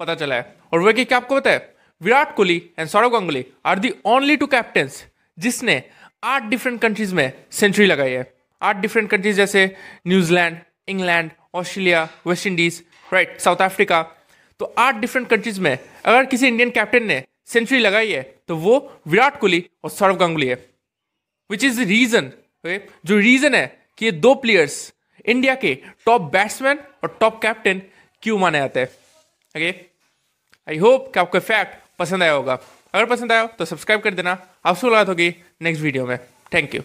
पता चला है। और वह क्या आपको पता है? Virat Kohli and Saurav Ganguly are the only two captains जिसने आठ डिफरेंट कंट्रीज़ में सेंचुरी लगाई है। आठ डिफरेंट कंट्रीज़ जैसे New Zealand England Australia West Indies right South Africa तो आठ डिफरेंट कंट्रीज़ में अगर किसी इंडियन कैप्टन ने सेंचुरी लगाई है तो वो विराट कोहली और सौरव गांगुली है। विच इज़ द रीजन जो रीजन है कि ये दो प्लेयर्स इंडिया के टॉप बैट्समैन और टॉप कैप्टन क्यों माने जाते हैं। ओके आई होप कि आपको फैक्ट पसंद आया होगा। अगर पसंद आया हो तो सब्सक्राइब कर देना। आपसे मुलाकात होगी नेक्स्ट वीडियो में। Thank you